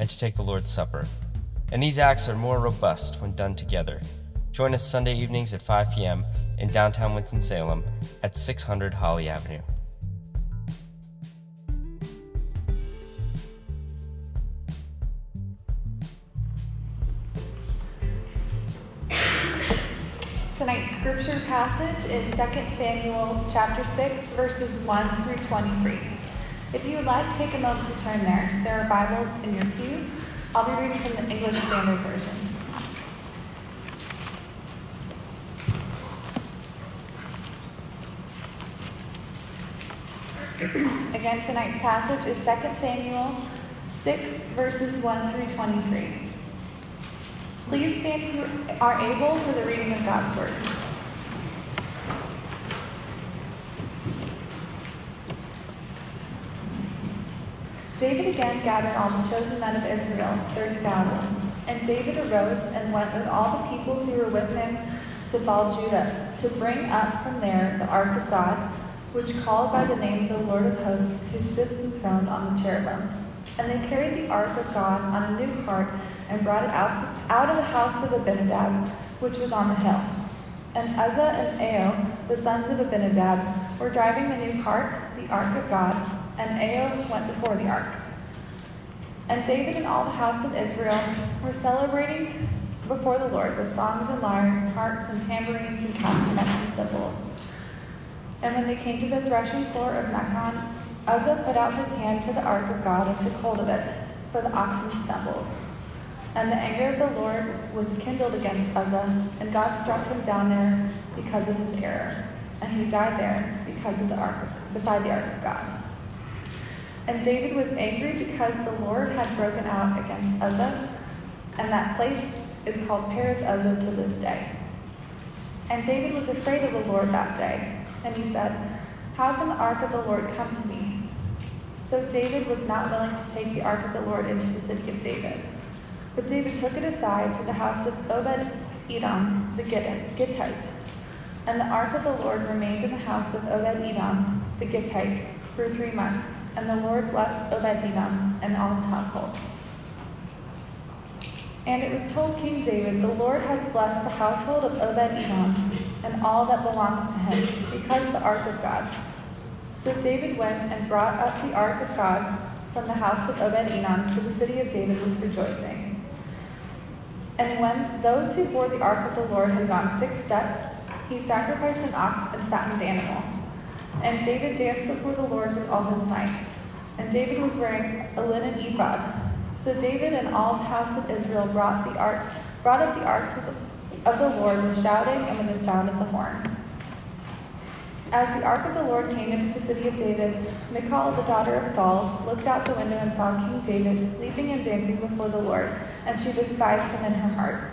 and to take the Lord's Supper. And these acts are more robust when done together. Join us Sunday evenings at 5 p.m. in downtown Winston-Salem at 600 Holly Avenue. Tonight's scripture passage is 2 Samuel chapter 6 verses 1 through 23. If you would like, take a moment to turn there. There are Bibles in your pew. I'll be reading from the English Standard Version. Again, tonight's passage is 2 Samuel 6 verses 1 through 23. Please stand you are able for the reading of God's Word. David again gathered all the chosen men of Israel, 30,000. And David arose and went with all the people who were with him to Baale-judah, to bring up from there the ark of God, which called by the name of the Lord of hosts, who sits enthroned on the cherubim. And they carried the ark of God on a new cart and brought it out, of the house of Abinadab, which was on the hill. And Uzzah and Ahio, the sons of Abinadab, were driving the new cart, the ark of God, and Ahio went before the ark. And David and all the house of Israel were celebrating before the Lord with songs and lyres, harps and tambourines and castanets and cymbals. And when they came to the threshing floor of Nacon, Uzzah put out his hand to the ark of God and took hold of it, for the oxen stumbled. And the anger of the Lord was kindled against Uzzah, and God struck him down there because of his error. And he died there because of the ark, beside the ark of God. And David was angry because the Lord had broken out against Uzzah, and that place is called Perez Uzzah to this day. And David was afraid of the Lord that day, and he said, How can the ark of the Lord come to me? So David was not willing to take the ark of the Lord into the city of David. But David took it aside to the house of Obed Edom the Gittite. And the ark of the Lord remained in the house of Obed Edom the Gittite for three months. And the Lord blessed Obed Edom and all his household. And it was told King David, The Lord has blessed the household of Obed Edom and all that belongs to him, because the ark of God. So David went and brought up the ark of God from the house of Obed Edom to the city of David with rejoicing. And when those who bore the ark of the Lord had gone six steps, he sacrificed an ox and fattened animal. And David danced before the Lord with all his might. And David was wearing a linen ephod. So David and all the house of Israel brought the ark, brought up the ark the, of the Lord with shouting and with the sound of the horn. As the ark of the Lord came into the city of David, Michal, the daughter of Saul, looked out the window and saw King David leaping and dancing before the Lord, and she despised him in her heart.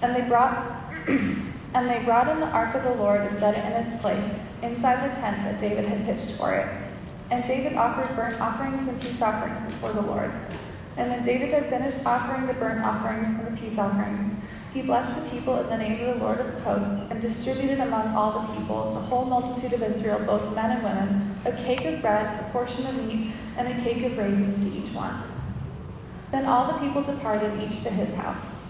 And they brought and they brought in the ark of the Lord and set it in its place, inside the tent that David had pitched for it. And David offered burnt offerings and peace offerings before the Lord. And when David had finished offering the burnt offerings and the peace offerings, he blessed the people in the name of the Lord of hosts, and distributed among all the people, the whole multitude of Israel, both men and women, a cake of bread, a portion of meat, and a cake of raisins to each one. Then all the people departed, each to his house.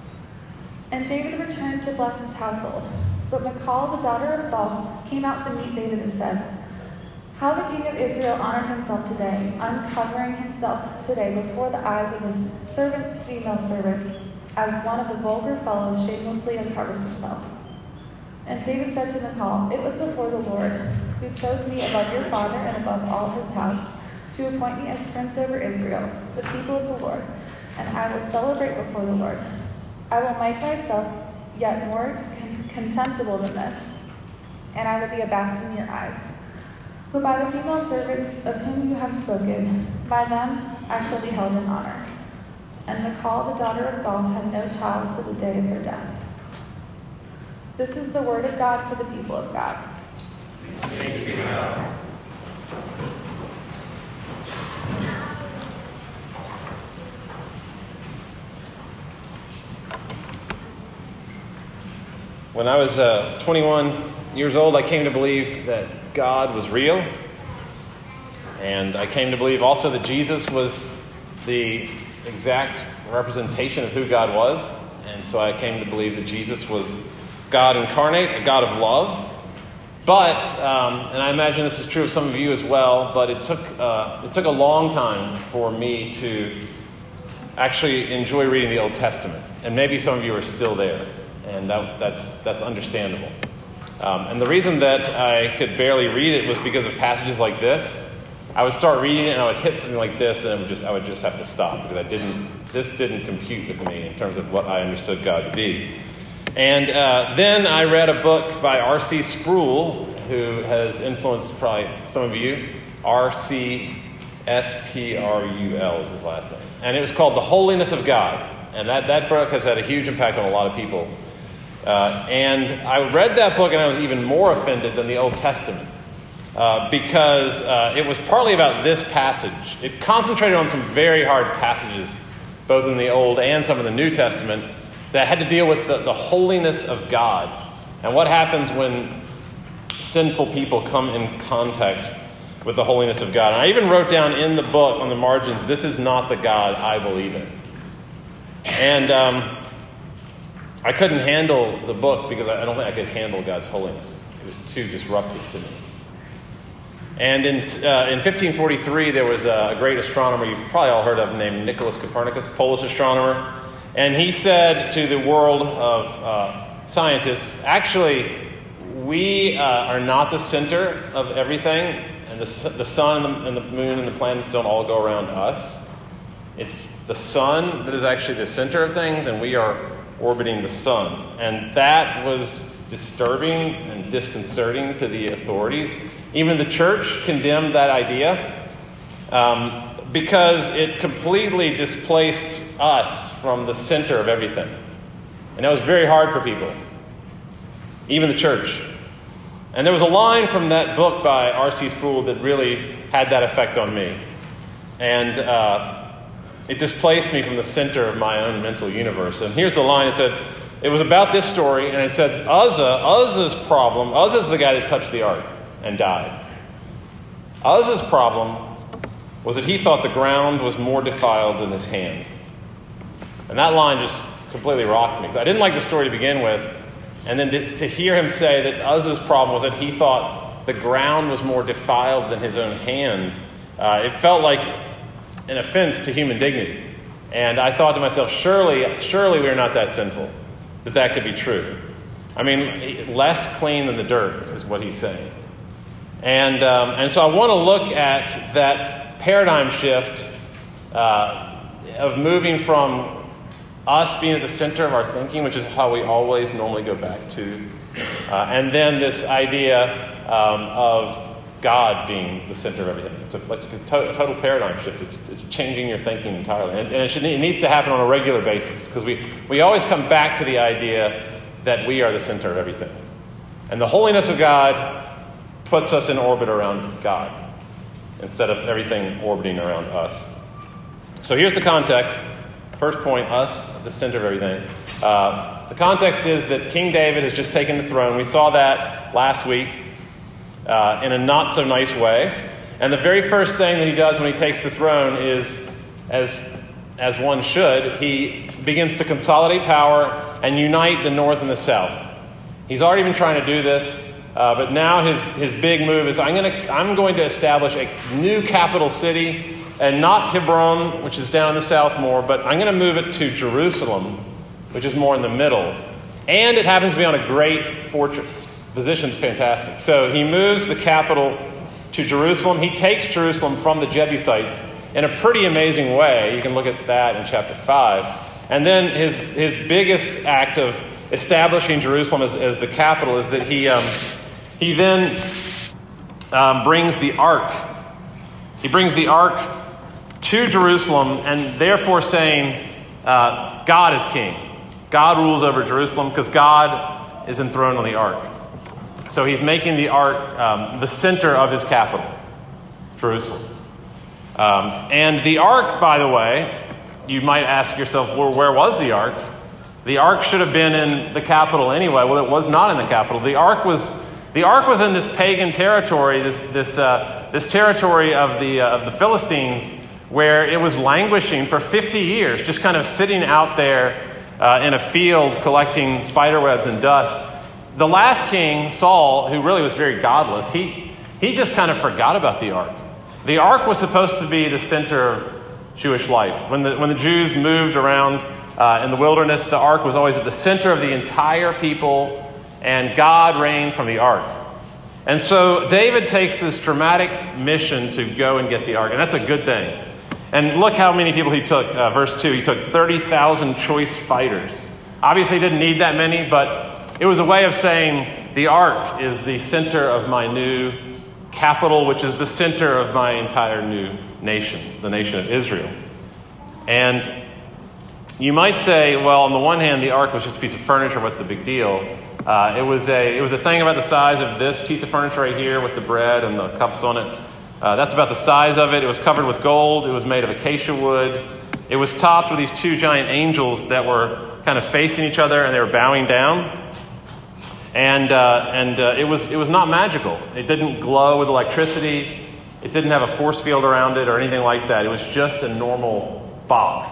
And David returned to bless his household. But Michal, the daughter of Saul, came out to meet David and said, How the king of Israel honored himself today, uncovering himself today before the eyes of his servants, female servants, as one of the vulgar fellows shamelessly uncovers himself. And David said to Michal, It was before the Lord, who chose me above your father and above all his house, to appoint me as prince over Israel, the people of the Lord, and I will celebrate before the Lord. I will make myself yet more con- contemptible than this, and I will be abased in your eyes. But by the female servants of whom you have spoken, by them I shall be held in honor. and Michal, the daughter of Saul, had no child to the day of her death. This is the word of God for the people of God. When I was uh, 21 years old, I came to believe that God was real. And I came to believe also that Jesus was the exact representation of who God was. And so I came to believe that Jesus was God incarnate, a God of love. But, um, and I imagine this is true of some of you as well, but it took, uh, it took a long time for me to actually enjoy reading the Old Testament. And maybe some of you are still there, and that, that's, that's understandable. Um, and the reason that I could barely read it was because of passages like this. I would start reading it and I would hit something like this, and I would just, I would just have to stop because I didn't, this didn't compute with me in terms of what I understood God to be. And uh, then I read a book by R.C. Sproul, who has influenced probably some of you. R.C. S P R U L is his last name. And it was called The Holiness of God. And that, that book has had a huge impact on a lot of people. Uh, and I read that book and I was even more offended than the Old Testament. Uh, because uh, it was partly about this passage. It concentrated on some very hard passages, both in the Old and some of the New Testament, that had to deal with the, the holiness of God and what happens when sinful people come in contact with the holiness of God. And I even wrote down in the book on the margins, this is not the God I believe in. And um, I couldn't handle the book because I don't think I could handle God's holiness. It was too disruptive to me. And in, uh, in 1543, there was a great astronomer you've probably all heard of named Nicholas Copernicus, Polish astronomer. And he said to the world of uh, scientists actually, we uh, are not the center of everything, and the, the sun and the, and the moon and the planets don't all go around us. It's the sun that is actually the center of things, and we are orbiting the sun. And that was disturbing and disconcerting to the authorities. Even the church condemned that idea um, because it completely displaced us from the center of everything. And that was very hard for people, even the church. And there was a line from that book by R.C. Sproul that really had that effect on me. And uh, it displaced me from the center of my own mental universe. And here's the line it said, it was about this story, and it said, Uzzah, Uzzah's problem, Uzzah's the guy that touched the ark and died. Uzzah's problem was that he thought the ground was more defiled than his hand. And that line just completely rocked me. I didn't like the story to begin with. And then to, to hear him say that Uzzah's problem was that he thought the ground was more defiled than his own hand, uh, it felt like an offense to human dignity. And I thought to myself, surely, surely we are not that sinful that that could be true. I mean, less clean than the dirt is what he's saying. And, um, and so I want to look at that paradigm shift uh, of moving from us being at the center of our thinking, which is how we always normally go back to, uh, and then this idea um, of God being the center of everything. It's a, it's a, to- a total paradigm shift. It's, it's, changing your thinking entirely. And, and it, should, it, needs to happen on a regular basis because we, we always come back to the idea that we are the center of everything. And the holiness of God puts us in orbit around God instead of everything orbiting around us. So here's the context. First point, us, the center of everything. Uh, the context is that King David has just taken the throne. We saw that last week uh, in a not so nice way. And the very first thing that he does when he takes the throne is, as, as one should, he begins to consolidate power and unite the north and the south. He's already been trying to do this, uh, but now his, his big move is I'm, gonna, I'm going to establish a new capital city, and not Hebron, which is down in the south more, but I'm going to move it to Jerusalem, which is more in the middle. And it happens to be on a great fortress. Position's fantastic. So he moves the capital to Jerusalem. He takes Jerusalem from the Jebusites in a pretty amazing way. You can look at that in chapter 5. And then his, his biggest act of establishing Jerusalem as, as the capital is that he, um, he then um, brings the ark. He brings the ark to Jerusalem and therefore saying, uh, God is king. God rules over Jerusalem because God is enthroned on the ark. So he's making the ark um, the center of his capital, Jerusalem. Um, and the ark, by the way, you might ask yourself, well, where was the ark? The ark should have been in the capital anyway. Well, it was not in the capital. The ark was, the ark was in this pagan territory, this, this, uh, this territory of the, uh, of the Philistines, where it was languishing for 50 years, just kind of sitting out there uh, in a field collecting spider webs and dust. The last king, Saul, who really was very godless, he, he just kind of forgot about the ark. The ark was supposed to be the center of Jewish life. When the, when the Jews moved around uh, in the wilderness, the ark was always at the center of the entire people, and God reigned from the ark. And so David takes this dramatic mission to go and get the ark, and that's a good thing. And look how many people he took. Uh, verse 2 he took 30,000 choice fighters. Obviously, he didn't need that many, but it was a way of saying the ark is the center of my new capital, which is the center of my entire new nation, the nation of Israel. And you might say, well, on the one hand, the ark was just a piece of furniture. What's the big deal? Uh, it, was a, it was a thing about the size of this piece of furniture right here with the bread and the cups on it. Uh, that's about the size of it. It was covered with gold. It was made of acacia wood. It was topped with these two giant angels that were kind of facing each other and they were bowing down. And, uh, and uh, it, was, it was not magical. It didn't glow with electricity. It didn't have a force field around it or anything like that. It was just a normal box.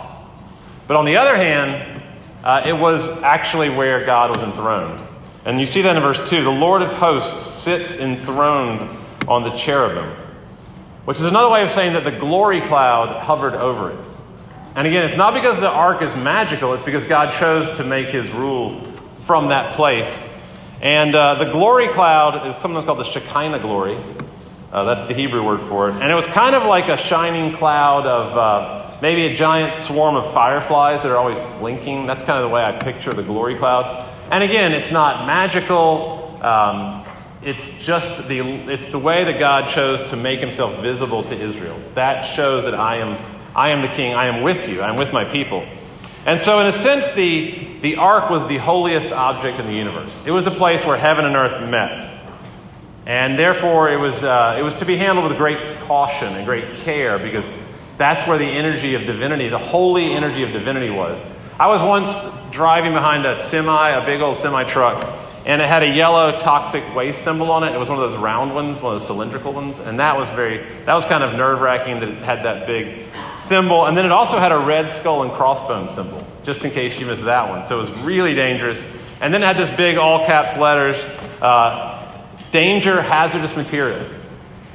But on the other hand, uh, it was actually where God was enthroned. And you see that in verse 2 the Lord of hosts sits enthroned on the cherubim, which is another way of saying that the glory cloud hovered over it. And again, it's not because the ark is magical, it's because God chose to make his rule from that place. And uh, the glory cloud is sometimes called the Shekinah glory. Uh, that's the Hebrew word for it. And it was kind of like a shining cloud of uh, maybe a giant swarm of fireflies that are always blinking. That's kind of the way I picture the glory cloud. And again, it's not magical. Um, it's just the it's the way that God chose to make Himself visible to Israel. That shows that I am I am the King. I am with you. I am with my people. And so, in a sense, the the ark was the holiest object in the universe. It was the place where heaven and earth met. And therefore, it was, uh, it was to be handled with great caution and great care because that's where the energy of divinity, the holy energy of divinity was. I was once driving behind a semi, a big old semi truck, and it had a yellow toxic waste symbol on it. It was one of those round ones, one of those cylindrical ones, and that was very, that was kind of nerve wracking that it had that big symbol. And then it also had a red skull and crossbones symbol, just in case you missed that one. So it was really dangerous. And then it had this big all caps letters. Uh, danger, hazardous materials.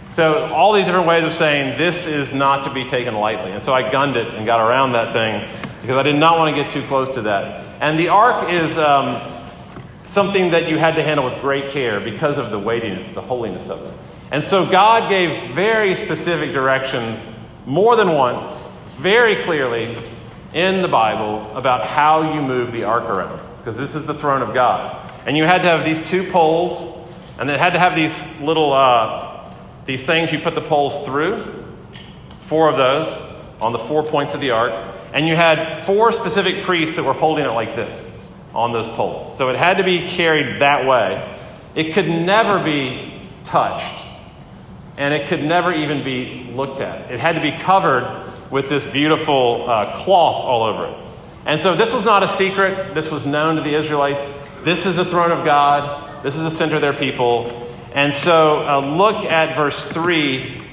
So, all these different ways of saying this is not to be taken lightly. And so I gunned it and got around that thing because I did not want to get too close to that. And the ark is um, something that you had to handle with great care because of the weightiness, the holiness of it. And so God gave very specific directions more than once, very clearly in the Bible about how you move the ark around because this is the throne of God. And you had to have these two poles and it had to have these little, uh, these things you put the poles through, four of those on the four points of the ark. And you had four specific priests that were holding it like this on those poles. So it had to be carried that way. It could never be touched. And it could never even be looked at. It had to be covered with this beautiful uh, cloth all over it. And so this was not a secret. This was known to the Israelites. This is the throne of God. This is the center of their people. And so uh, look at verse 3.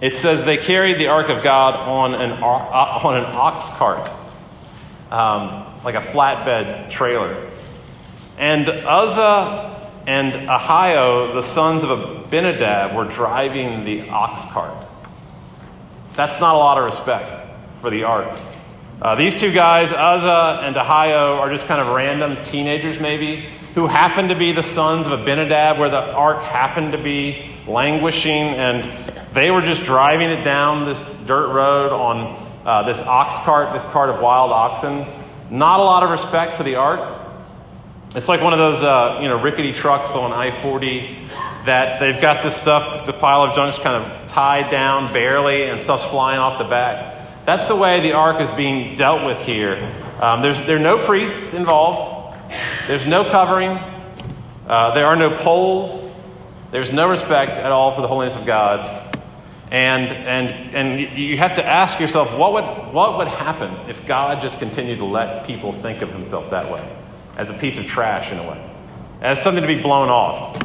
It says, They carried the ark of God on an, uh, on an ox cart, um, like a flatbed trailer. And Uzzah and Ahio, the sons of Abinadab, were driving the ox cart. That's not a lot of respect for the ark. Uh, these two guys, Uzzah and Ahio, are just kind of random teenagers, maybe who happened to be the sons of Abinadab, where the ark happened to be languishing, and they were just driving it down this dirt road on uh, this ox cart, this cart of wild oxen. Not a lot of respect for the ark. It's like one of those, uh, you know, rickety trucks on I-40 that they've got this stuff, the pile of junk's kind of tied down barely, and stuff's flying off the back. That's the way the ark is being dealt with here. Um, there's, there are no priests involved, there's no covering, uh, there are no poles, there's no respect at all for the holiness of God. And, and, and you have to ask yourself what would, what would happen if God just continued to let people think of himself that way, as a piece of trash in a way, as something to be blown off.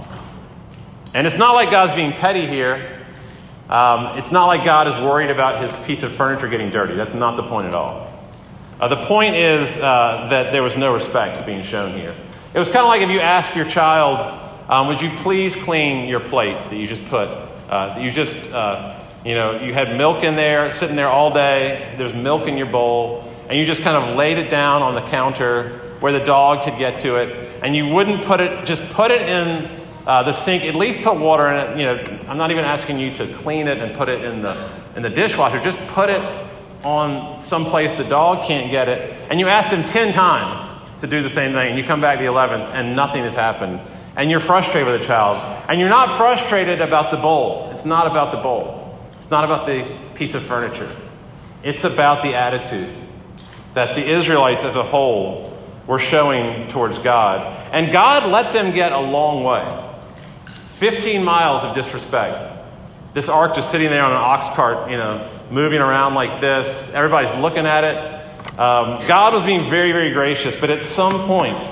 And it's not like God's being petty here. Um, it's not like God is worried about his piece of furniture getting dirty. That's not the point at all. Uh, the point is uh, that there was no respect being shown here. It was kind of like if you ask your child, um, Would you please clean your plate that you just put uh, you just, uh, you know, you had milk in there, sitting there all day. There's milk in your bowl, and you just kind of laid it down on the counter where the dog could get to it, and you wouldn't put it, just put it in uh, the sink. At least put water in it. You know, I'm not even asking you to clean it and put it in the in the dishwasher. Just put it on some place the dog can't get it, and you ask them ten times to do the same thing, and you come back the eleventh, and nothing has happened and you're frustrated with the child, and you're not frustrated about the bowl. It's not about the bowl, it's not about the piece of furniture. It's about the attitude that the Israelites as a whole were showing towards God. And God let them get a long way 15 miles of disrespect. This ark just sitting there on an ox cart, you know, moving around like this. Everybody's looking at it. Um, God was being very, very gracious, but at some point,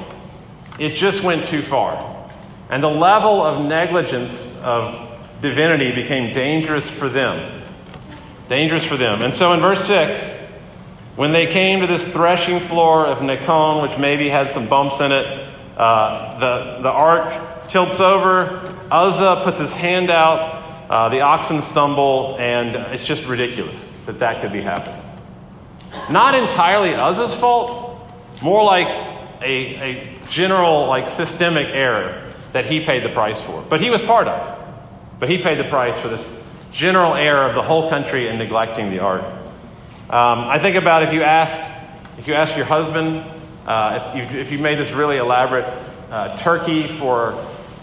it just went too far. And the level of negligence of divinity became dangerous for them. Dangerous for them. And so in verse 6, when they came to this threshing floor of Nacon, which maybe had some bumps in it, uh, the, the ark tilts over. Uzzah puts his hand out. Uh, the oxen stumble, and it's just ridiculous that that could be happening. Not entirely Uzzah's fault, more like a, a general, like systemic error that he paid the price for. But he was part of. But he paid the price for this general error of the whole country in neglecting the ark. Um, I think about if you ask, if you ask your husband, uh, if, you, if you made this really elaborate uh, turkey for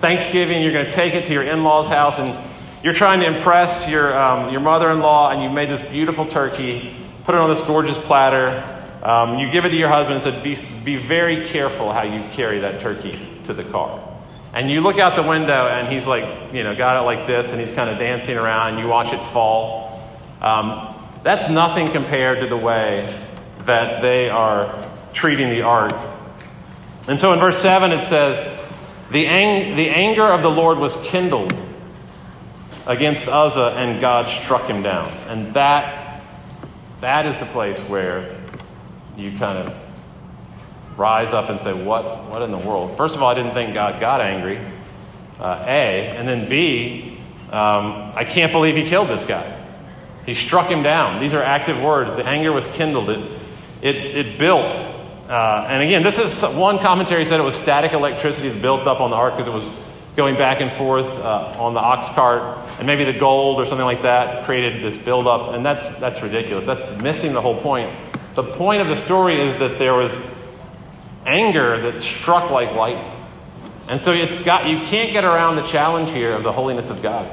Thanksgiving, you're going to take it to your in-laws' house, and you're trying to impress your, um, your mother-in-law, and you made this beautiful turkey, put it on this gorgeous platter. Um, you give it to your husband and said, be, be very careful how you carry that turkey to the car. And you look out the window and he's like, you know, got it like this and he's kind of dancing around and you watch it fall. Um, that's nothing compared to the way that they are treating the ark. And so in verse 7 it says, the, ang- the anger of the Lord was kindled against Uzzah and God struck him down. And that, that is the place where you kind of rise up and say, What, what in the world? First of all, I didn't think God got angry, uh, A. And then B, um, I can't believe he killed this guy. He struck him down. These are active words. The anger was kindled, it, it, it built. Uh, and again, this is one commentary said it was static electricity that built up on the ark because it was going back and forth uh, on the ox cart, and maybe the gold or something like that created this buildup, and that's that's ridiculous. That's missing the whole point. The point of the story is that there was anger that struck like lightning. And so it's got, you can't get around the challenge here of the holiness of God.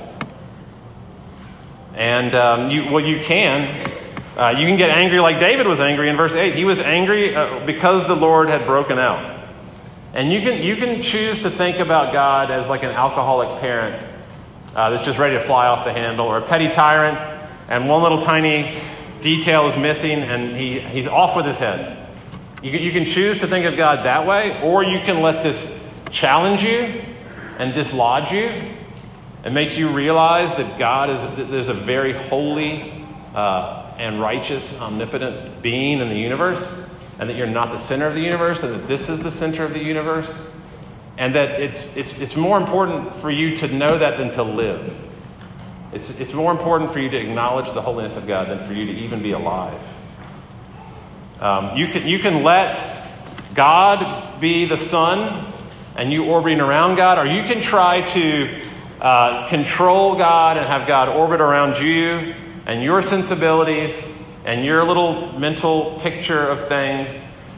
And um, you, well, you can. Uh, you can get angry like David was angry in verse 8. He was angry uh, because the Lord had broken out. And you can, you can choose to think about God as like an alcoholic parent uh, that's just ready to fly off the handle, or a petty tyrant, and one little tiny detail is missing, and he, he's off with his head. You, you can choose to think of God that way, or you can let this challenge you and dislodge you and make you realize that God is that there's a very holy uh, and righteous, omnipotent being in the universe, and that you're not the center of the universe, and that this is the center of the universe, and that it's, it's, it's more important for you to know that than to live. It's, it's more important for you to acknowledge the holiness of God than for you to even be alive. Um, you, can, you can let God be the sun and you orbiting around God, or you can try to uh, control God and have God orbit around you and your sensibilities and your little mental picture of things,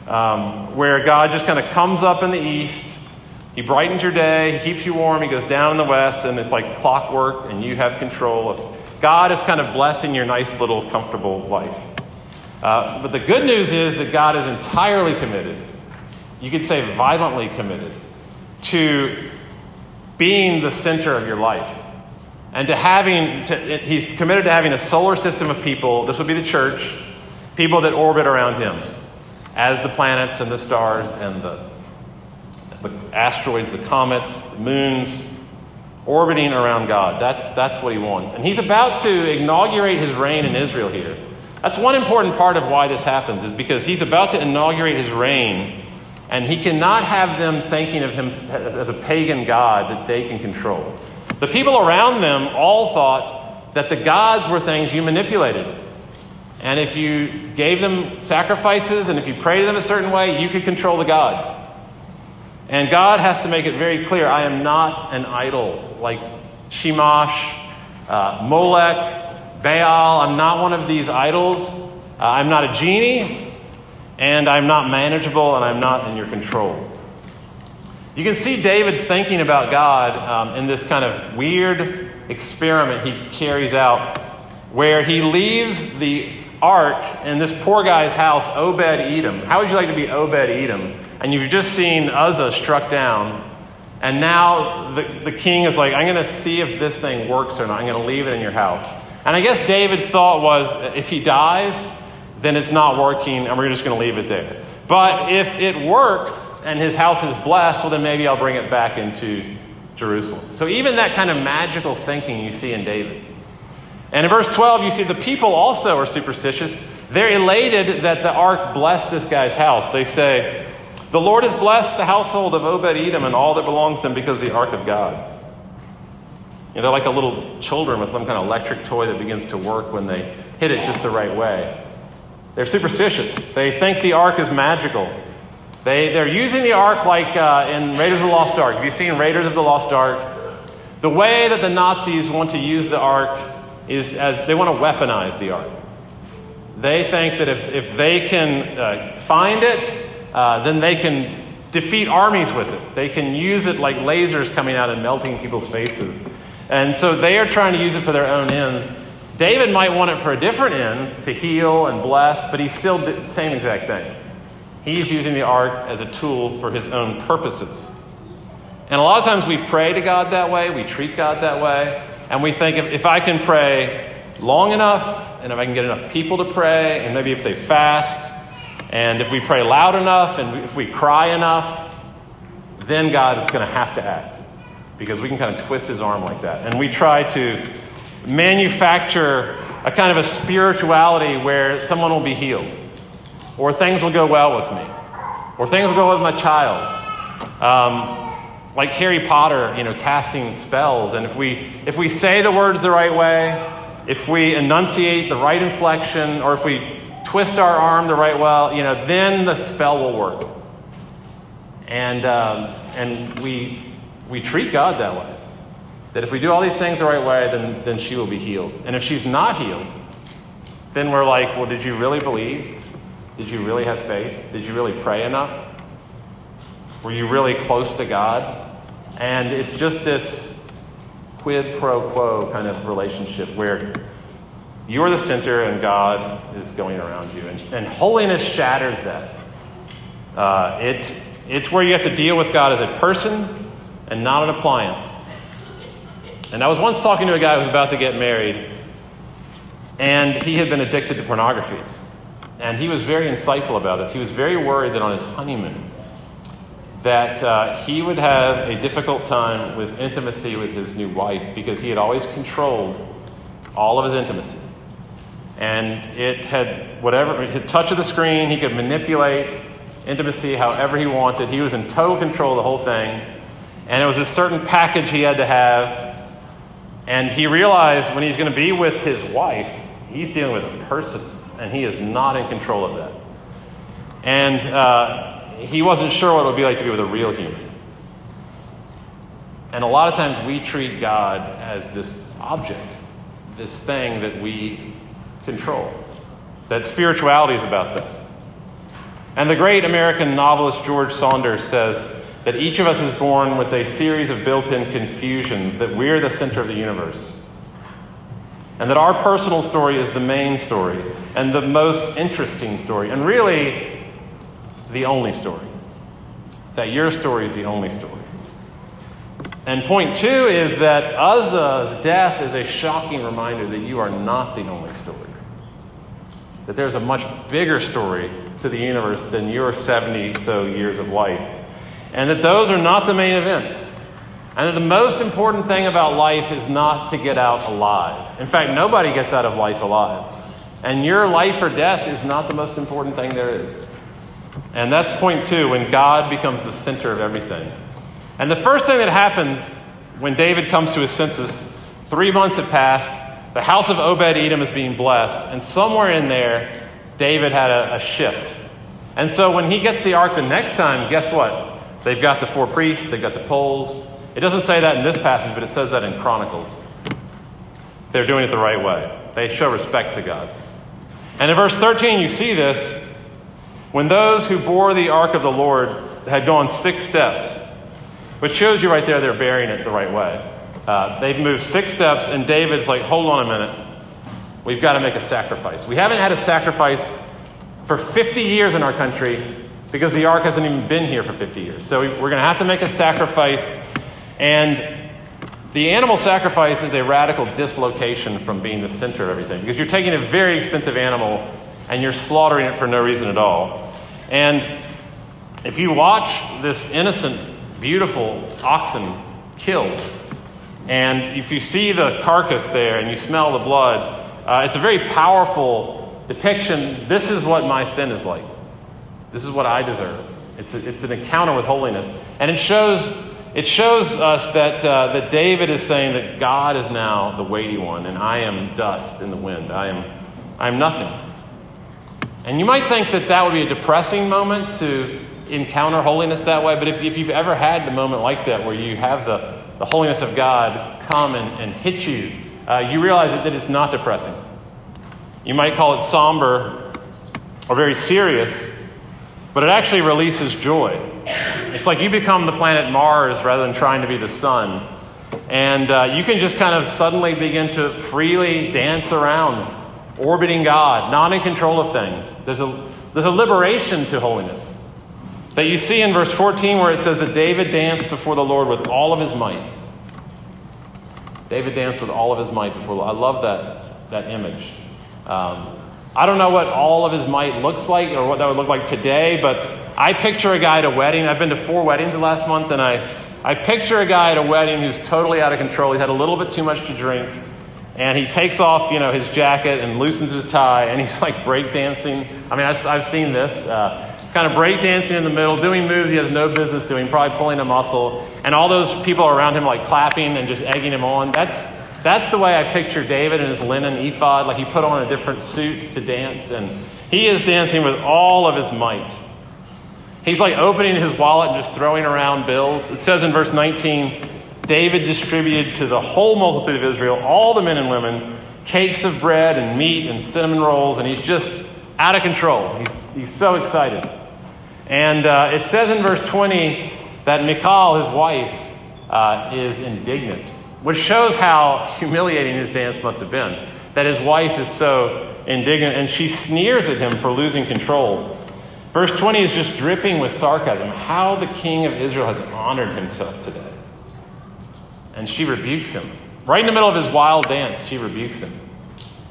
um, where God just kind of comes up in the east. He brightens your day, He keeps you warm, He goes down in the west, and it's like clockwork, and you have control. of. God is kind of blessing your nice little comfortable life. Uh, but the good news is that God is entirely committed, you could say violently committed, to being the center of your life. And to having, to, he's committed to having a solar system of people, this would be the church, people that orbit around him, as the planets and the stars and the, the asteroids, the comets, the moons, orbiting around God. That's, that's what he wants. And he's about to inaugurate his reign in Israel here. That's one important part of why this happens, is because he's about to inaugurate his reign, and he cannot have them thinking of him as, as a pagan God that they can control. The people around them all thought that the gods were things you manipulated. And if you gave them sacrifices and if you prayed to them a certain way, you could control the gods. And God has to make it very clear I am not an idol like Shamash, uh, Molech, Baal. I'm not one of these idols. Uh, I'm not a genie, and I'm not manageable, and I'm not in your control. You can see David's thinking about God um, in this kind of weird experiment he carries out where he leaves the ark in this poor guy's house, Obed Edom. How would you like to be Obed Edom? And you've just seen Uzzah struck down. And now the, the king is like, I'm going to see if this thing works or not. I'm going to leave it in your house. And I guess David's thought was if he dies, then it's not working and we're just going to leave it there. But if it works and his house is blessed, well, then maybe I'll bring it back into Jerusalem. So even that kind of magical thinking you see in David. And in verse 12, you see the people also are superstitious. They're elated that the ark blessed this guy's house. They say, The Lord has blessed the household of Obed Edom and all that belongs to them because of the ark of God. You know, they're like a little children with some kind of electric toy that begins to work when they hit it just the right way. They're superstitious. They think the ark is magical. They, they're using the ark like uh, in Raiders of the Lost Ark. Have you seen Raiders of the Lost Ark? The way that the Nazis want to use the ark is as they want to weaponize the ark. They think that if, if they can uh, find it, uh, then they can defeat armies with it. They can use it like lasers coming out and melting people's faces. And so they are trying to use it for their own ends. David might want it for a different end, to heal and bless, but he's still the same exact thing. He's using the ark as a tool for his own purposes. And a lot of times we pray to God that way, we treat God that way, and we think if, if I can pray long enough, and if I can get enough people to pray, and maybe if they fast, and if we pray loud enough, and if we cry enough, then God is going to have to act. Because we can kind of twist his arm like that. And we try to manufacture a kind of a spirituality where someone will be healed, or things will go well with me, or things will go well with my child. Um, like Harry Potter, you know, casting spells. And if we, if we say the words the right way, if we enunciate the right inflection, or if we twist our arm the right way, you know, then the spell will work. And, um, and we, we treat God that way. That if we do all these things the right way, then, then she will be healed. And if she's not healed, then we're like, well, did you really believe? Did you really have faith? Did you really pray enough? Were you really close to God? And it's just this quid pro quo kind of relationship where you're the center and God is going around you. And, and holiness shatters that. Uh, it, it's where you have to deal with God as a person and not an appliance. And I was once talking to a guy who was about to get married, and he had been addicted to pornography. And he was very insightful about this. He was very worried that on his honeymoon, that uh, he would have a difficult time with intimacy with his new wife because he had always controlled all of his intimacy. And it had whatever, had touch of the screen, he could manipulate intimacy however he wanted. He was in total control of the whole thing. And it was a certain package he had to have. And he realized when he's going to be with his wife, he's dealing with a person, and he is not in control of that. And uh, he wasn't sure what it would be like to be with a real human. And a lot of times we treat God as this object, this thing that we control. That spirituality is about that. And the great American novelist George Saunders says that each of us is born with a series of built in confusions, that we're the center of the universe. And that our personal story is the main story and the most interesting story, and really the only story. That your story is the only story. And point two is that Uzzah's death is a shocking reminder that you are not the only story. That there's a much bigger story to the universe than your 70 so years of life. And that those are not the main event. And the most important thing about life is not to get out alive. In fact, nobody gets out of life alive. And your life or death is not the most important thing there is. And that's point two when God becomes the center of everything. And the first thing that happens when David comes to his senses, three months have passed, the house of Obed Edom is being blessed, and somewhere in there, David had a, a shift. And so when he gets the ark the next time, guess what? They've got the four priests, they've got the poles. It doesn't say that in this passage, but it says that in Chronicles. They're doing it the right way. They show respect to God. And in verse 13, you see this. When those who bore the ark of the Lord had gone six steps, which shows you right there they're bearing it the right way. Uh, they've moved six steps, and David's like, hold on a minute. We've got to make a sacrifice. We haven't had a sacrifice for 50 years in our country because the ark hasn't even been here for 50 years. So we're going to have to make a sacrifice. And the animal sacrifice is a radical dislocation from being the center of everything because you're taking a very expensive animal and you're slaughtering it for no reason at all. And if you watch this innocent, beautiful oxen killed, and if you see the carcass there and you smell the blood, uh, it's a very powerful depiction. This is what my sin is like. This is what I deserve. It's, a, it's an encounter with holiness. And it shows, it shows us that, uh, that David is saying that God is now the weighty one, and I am dust in the wind. I am, I am nothing. And you might think that that would be a depressing moment to encounter holiness that way, but if, if you've ever had the moment like that where you have the, the holiness of God come and, and hit you, uh, you realize that, that it's not depressing. You might call it somber or very serious, but it actually releases joy. It's like you become the planet Mars rather than trying to be the sun. And uh, you can just kind of suddenly begin to freely dance around, orbiting God, not in control of things. There's a, there's a liberation to holiness that you see in verse 14 where it says that David danced before the Lord with all of his might. David danced with all of his might before the Lord. I love that, that image. Um, I don't know what all of his might looks like or what that would look like today, but I picture a guy at a wedding. I've been to four weddings the last month, and I, I picture a guy at a wedding who's totally out of control. He's had a little bit too much to drink, and he takes off, you know, his jacket and loosens his tie, and he's like breakdancing. I mean, I've, I've seen this. Uh, kind of breakdancing in the middle, doing moves he has no business doing, probably pulling a muscle, and all those people around him like clapping and just egging him on. That's that's the way I picture David in his linen ephod, like he put on a different suit to dance, and he is dancing with all of his might. He's like opening his wallet and just throwing around bills. It says in verse 19 David distributed to the whole multitude of Israel, all the men and women, cakes of bread and meat and cinnamon rolls, and he's just out of control. He's, he's so excited. And uh, it says in verse 20 that Michal, his wife, uh, is indignant which shows how humiliating his dance must have been. That his wife is so indignant and she sneers at him for losing control. Verse 20 is just dripping with sarcasm. How the king of Israel has honored himself today. And she rebukes him. Right in the middle of his wild dance, she rebukes him.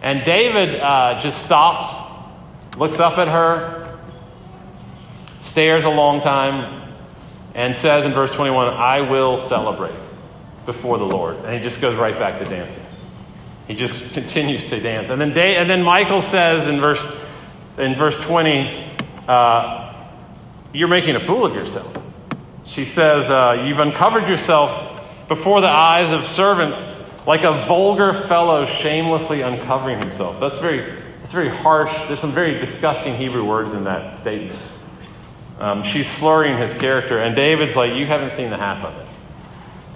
And David uh, just stops, looks up at her, stares a long time, and says in verse 21 I will celebrate before the Lord. And he just goes right back to dancing. He just continues to dance. And then, and then Michal says in verse, in verse 20, uh, You're making a fool of yourself. She says, uh, You've uncovered yourself before the eyes of servants like a vulgar fellow shamelessly uncovering himself. That's very, that's very harsh. There's some very disgusting Hebrew words in that statement. Um, she's slurring his character, and David's like, You haven't seen the half of it.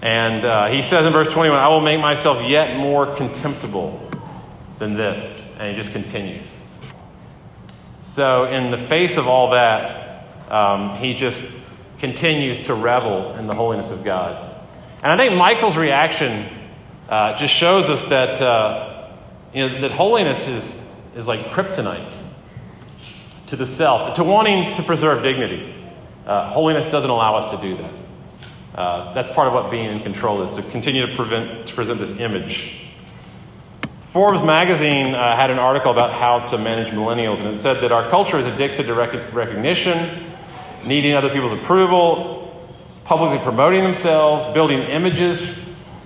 And uh, he says in verse 21, I will make myself yet more contemptible than this. And he just continues. So, in the face of all that, um, he just continues to revel in the holiness of God. And I think Michal's reaction uh, just shows us that, uh, you know, that holiness is, is like kryptonite to the self, to wanting to preserve dignity. Uh, holiness doesn't allow us to do that. Uh, that's part of what being in control is to continue to, prevent, to present this image. Forbes magazine uh, had an article about how to manage millennials, and it said that our culture is addicted to rec- recognition, needing other people's approval, publicly promoting themselves, building images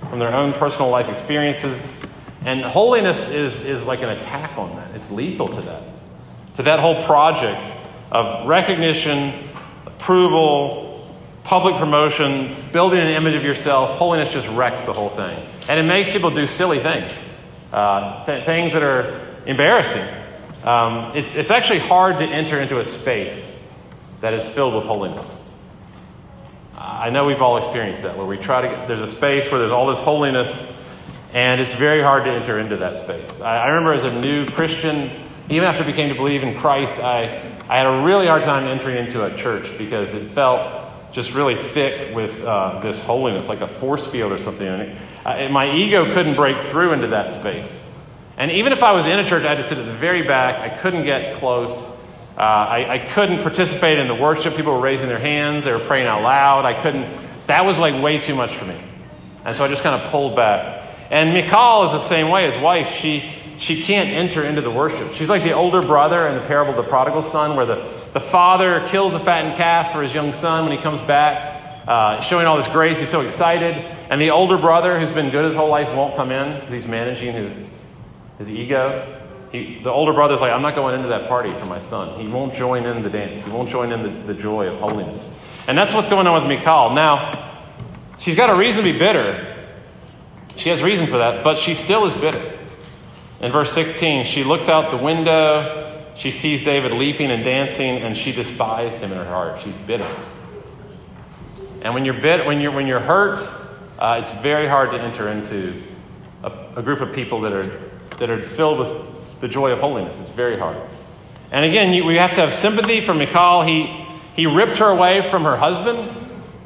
from their own personal life experiences. And holiness is, is like an attack on that. It's lethal to that, to that whole project of recognition, approval, public promotion, building an image of yourself. Holiness just wrecks the whole thing. And it makes people do silly things, uh, th- things that are embarrassing. Um, it's, it's actually hard to enter into a space that is filled with holiness. I know we've all experienced that, where we try to get, there's a space where there's all this holiness, and it's very hard to enter into that space. I, I remember as a new Christian, even after I became to believe in Christ, I, I had a really hard time entering into a church because it felt just really thick with uh, this holiness, like a force field or something. It, uh, my ego couldn't break through into that space. And even if I was in a church, I had to sit at the very back. I couldn't get close. Uh, I, I, couldn't participate in the worship. People were raising their hands. They were praying out loud. I couldn't. That was like way too much for me. And so I just kind of pulled back. And Michal is the same way. His wife, she, she can't enter into the worship. She's like the older brother in the parable of the prodigal son, where the, the father kills the fattened calf for his young son when he comes back, uh, showing all this grace. He's so excited. And the older brother, who's been good his whole life, won't come in because he's managing his, his ego. He, the older brother's like, I'm not going into that party for my son. He won't join in the dance. He won't join in the, the joy of holiness. And that's what's going on with Michal. Now, she's got a reason to be bitter. She has reason for that, but she still is bitter. In verse 16, she looks out the window, she sees David leaping and dancing, and she despised him in her heart. She's bitter. And when you're bit, when you're when you're hurt, uh, it's very hard to enter into a, a group of people that are that are filled with the joy of holiness. It's very hard. And again, you, we have to have sympathy for Michal. He he ripped her away from her husband.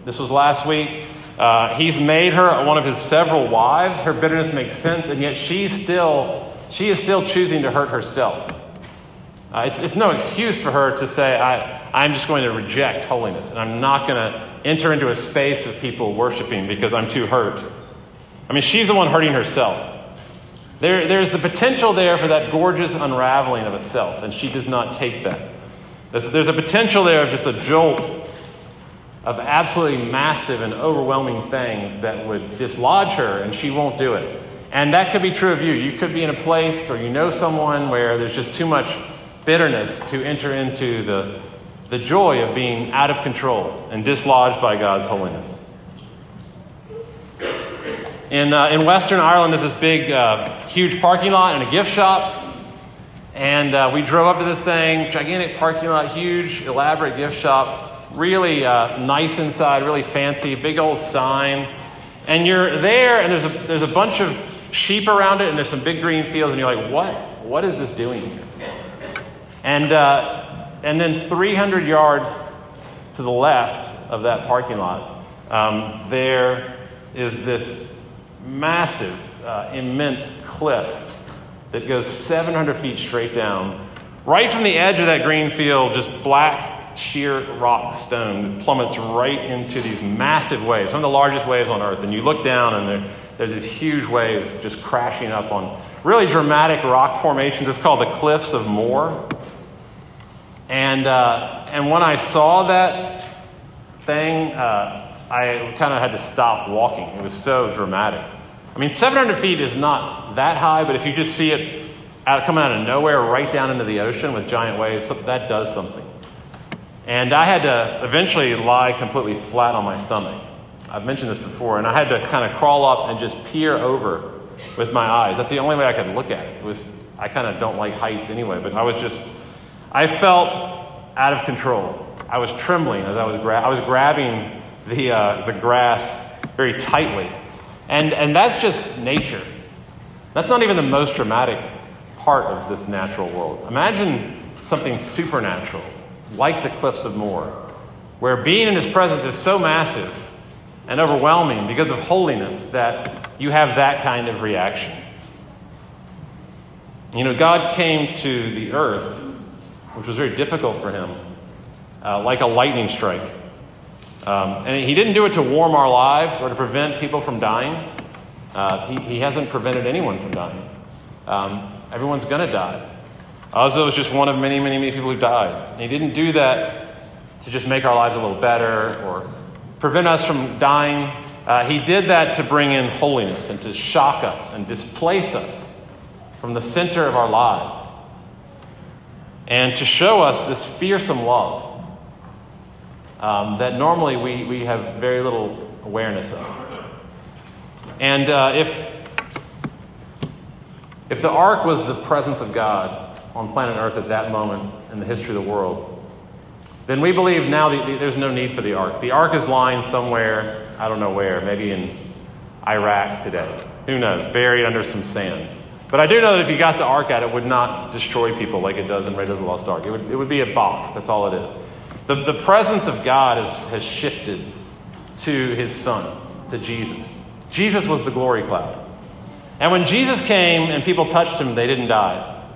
This was last week. Uh, he's made her one of his several wives. Her bitterness makes sense, and yet she's still she is still choosing to hurt herself. Uh, it's, it's no excuse for her to say, I, I'm just going to reject holiness, and I'm not going to enter into a space of people worshiping because I'm too hurt. I mean, she's the one hurting herself. There, there's the potential there for that gorgeous unraveling of a self, and she does not take that. There's, there's a potential there of just a jolt of absolutely massive and overwhelming things that would dislodge her, and she won't do it. And that could be true of you. You could be in a place or you know someone where there's just too much bitterness to enter into the, the joy of being out of control and dislodged by God's holiness. In, uh, in Western Ireland, there's this big, uh, huge parking lot and a gift shop. And uh, we drove up to this thing, gigantic parking lot, huge, elaborate gift shop, really uh, nice inside, really fancy, big old sign. And you're there, and there's a, there's a bunch of sheep around it, and there's some big green fields, and you're like, what? What is this doing here? And, uh, and then 300 yards to the left of that parking lot, um, there is this massive, uh, immense cliff that goes 700 feet straight down. Right from the edge of that green field, just black, sheer rock stone plummets right into these massive waves, some of the largest waves on Earth. And you look down, and there, there's these huge waves just crashing up on really dramatic rock formations. It's called the Cliffs of Moher. And, uh, and when I saw that thing, uh, I kind of had to stop walking. It was so dramatic. I mean, 700 feet is not that high, but if you just see it out, coming out of nowhere right down into the ocean with giant waves, that does something. And I had to eventually lie completely flat on my stomach. I've mentioned this before, and I had to kind of crawl up and just peer over with my eyes. That's the only way I could look at it. It was I kind of don't like heights anyway, but I was just I felt out of control. I was trembling as I was gra- I was grabbing the uh, the grass very tightly, and and that's just nature. That's not even the most dramatic part of this natural world. Imagine something supernatural, like the cliffs of Moher, where being in His presence is so massive and overwhelming because of holiness that you have that kind of reaction. You know, God came to the earth, which was very difficult for him, uh, like a lightning strike. Um, and he didn't do it to warm our lives or to prevent people from dying. Uh, he, he, hasn't prevented anyone from dying. Um, everyone's going to die. Uzzah was just one of many, many, many people who died. And he didn't do that to just make our lives a little better or prevent us from dying. Uh, he did that to bring in holiness and to shock us and displace us from the center of our lives and to show us this fearsome love um, that normally we, we have very little awareness of. And uh, if, if the ark was the presence of God on planet Earth at that moment in the history of the world, then we believe now that there's no need for the ark. The ark is lying somewhere, I don't know where, maybe in Iraq today. Who knows? Buried under some sand. But I do know that if you got the ark out, it would not destroy people like it does in Raiders of the Lost Ark. It would, it would be a box. That's all it is. The, the presence of God is, has shifted to his son, to Jesus. Jesus was the glory cloud. And when Jesus came and people touched him, they didn't die.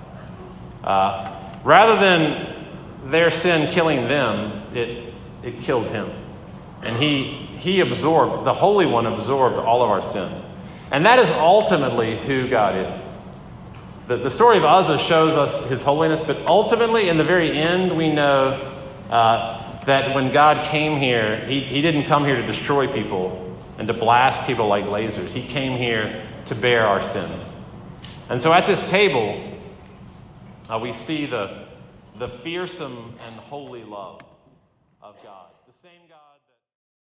Uh, rather than their sin killing them, it, it killed him. And he, he absorbed, the Holy One absorbed all of our sin. And that is ultimately who God is. The, the story of Uzzah shows us his holiness, but ultimately, in the very end, we know uh, that when God came here, he, he didn't come here to destroy people and to blast people like lasers. He came here to bear our sins. And so at this table, uh, we see the, the fearsome and holy love of God.